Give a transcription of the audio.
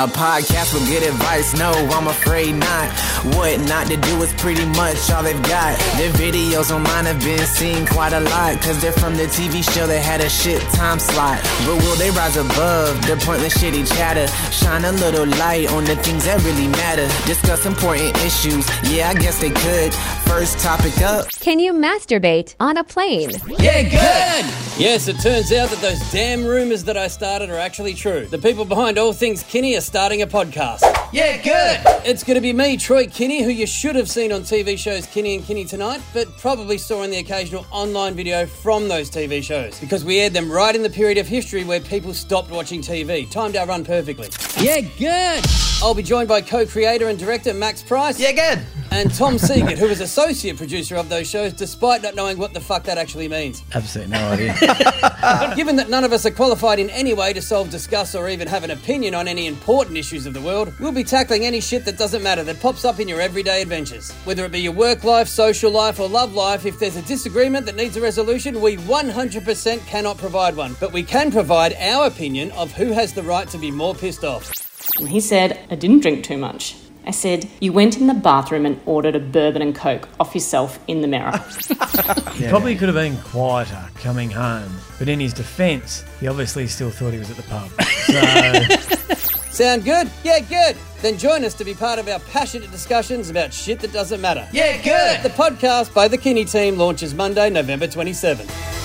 A podcast with good advice? No, I'm afraid not. What not to do is pretty much all they've got. Their videos online have been seen quite a lot, cause they're from the TV show that had a shit time slot. But will they rise above the pointless shitty chatter? Shine a little light on the things that really matter. Discuss important issues. Yeah, I guess they could. First topic up. Can you masturbate on a plane? Yeah, good! Yes, it turns out that those damn rumours that I started are actually true. The people behind All Things Kinne are starting a podcast. Yeah, good! It's going to be me, Troy Kinne, who you should have seen on TV shows Kinne and Kinne Tonight, but probably saw in the occasional online video from those TV shows, because we aired them right in the period of history where people stopped watching TV. Timed our run perfectly. Yeah, good! I'll be joined by co-creator and director Max Price. Yeah, good! And Tom Siegert, who was associate producer of those shows, despite not knowing what the fuck that actually means. Absolutely no idea. Given that none of us are qualified in any way to solve, discuss, or even have an opinion on any important issues of the world, we'll be tackling any shit that doesn't matter that pops up in your everyday adventures. Whether it be your work life, social life, or love life, if there's a disagreement that needs a resolution, we 100% cannot provide one. But we can provide our opinion of who has the right to be more pissed off. And he said, I didn't drink too much. I said, You went in the bathroom and ordered a bourbon and coke off yourself in the mirror. He probably could have been quieter coming home, but in his defence, he obviously still thought he was at the pub. So, Sound good? Yeah, good. Then join us to be part of our passionate discussions about shit that doesn't matter. Yeah, good! The podcast by the Kinne team launches Monday, November 27th.